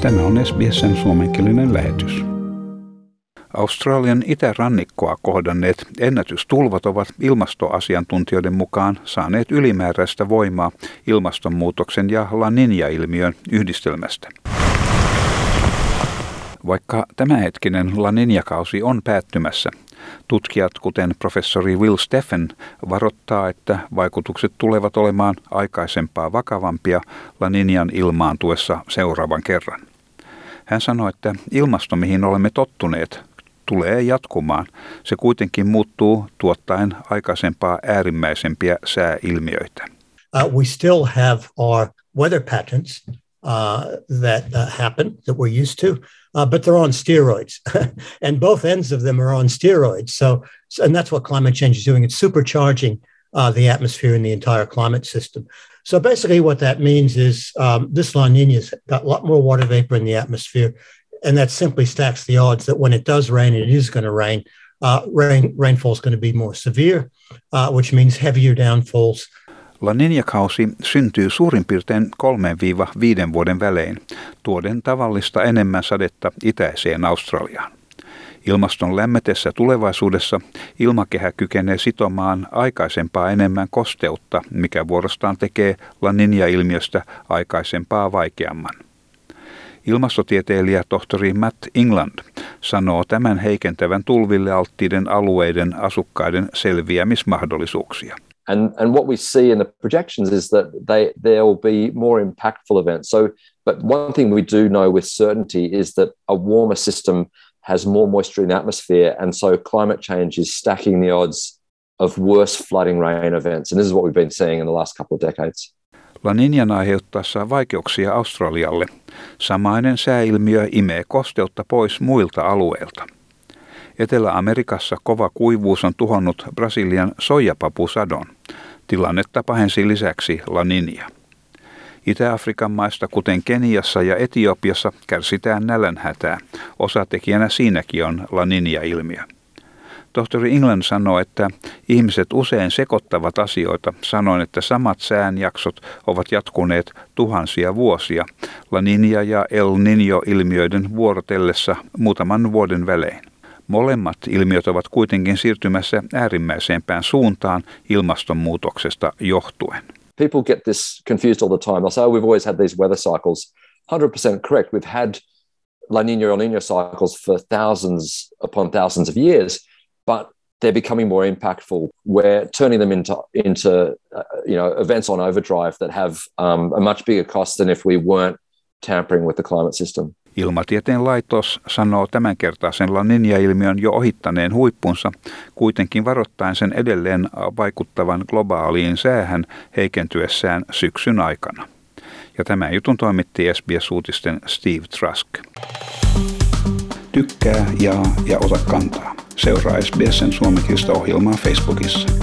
Tämä on SBSn suomenkielinen lähetys. Australian itärannikkoa kohdanneet ennätystulvat ovat ilmastoasiantuntijoiden mukaan saaneet ylimääräistä voimaa ilmastonmuutoksen ja La Niña-ilmiön yhdistelmästä. Vaikka tämänhetkinen La Niña-kausi on päättymässä, tutkijat kuten professori Will Steffen varoittaa, että vaikutukset tulevat olemaan aikaisempaa vakavampia La ilmaantuessa seuraavan kerran. Hän sanoi, että ilmasto, mihin olemme tottuneet, tulee jatkumaan. Se kuitenkin muuttuu tuottaen aikaisempaa äärimmäisempiä sääilmiöitä. Uh, we still have our weather patterns uh, that uh, happen that we're used to, uh, but they're on steroids, and both ends of them are on steroids. So, and that's what climate change is doing. It's supercharging uh, the atmosphere and the entire climate system. So basically, what that means is um, this La Nina's got a lot more water vapor in the atmosphere, and that simply stacks the odds that when it does rain, it is going to rain. Uh, rain rainfall is going to be more severe, uh, which means heavier downfalls. La Niña-kausi syntyy suurin piirtein 3-5 vuoden välein, tuoden tavallista enemmän sadetta itäiseen Australiaan. Ilmaston lämmetessä tulevaisuudessa ilmakehä kykenee sitomaan aikaisempaa enemmän kosteutta, mikä vuorostaan tekee La Niña-ilmiöstä aikaisempaa vaikeamman. Ilmastotieteilijä tohtori Matt England sanoo tämän heikentävän tulville alttiiden alueiden asukkaiden selviämismahdollisuuksia. And, and what we see in the projections is that they, there will be more impactful events. So, but one thing we do know with certainty is that a warmer system has more moisture in the atmosphere. And so climate change is stacking the odds of worse flooding rain events. And this is what we've been seeing in the last couple of decades. La Niñan aiheuttaessa vaikeuksia Australialle. Samainen sääilmiö imee kosteutta pois muilta alueilta. Etelä-Amerikassa kova kuivuus on tuhonnut Brasilian soijapapusadon. Tilannetta pahensi lisäksi La Niña. Itä-Afrikan maista, kuten Keniassa ja Etiopiassa, kärsitään nälänhätää. Osatekijänä siinäkin on La Niña-ilmiö. Tohtori England sanoi, että ihmiset usein sekoittavat asioita, sanoen, että samat säänjaksot ovat jatkuneet tuhansia vuosia La Niña ja El Niño-ilmiöiden vuorotellessa muutaman vuoden välein. Molemmat ilmiöt ovat kuitenkin siirtymässä äärimmäisempään suuntaan ilmastonmuutoksesta johtuen. People get this confused all the time. They'll say, oh, we've always had these weather cycles. 100% correct. We've had La Nina El Nino cycles for thousands upon thousands of years, but they're becoming more impactful. We're turning them into into uh, you know events on overdrive that have um, a much bigger cost than if we weren't tampering with the climate system. Ilmatieteen laitos sanoo tämänkertaisen La Niña-ilmiön jo ohittaneen huippunsa, kuitenkin varoittaen sen edelleen vaikuttavan globaaliin säähän heikentyessään syksyn aikana. Ja tämän jutun toimitti SBS-uutisten Steve Trusk. Tykkää, jaa ja ota kantaa. Seuraa SBSn suomenkielistä ohjelmaa Facebookissa.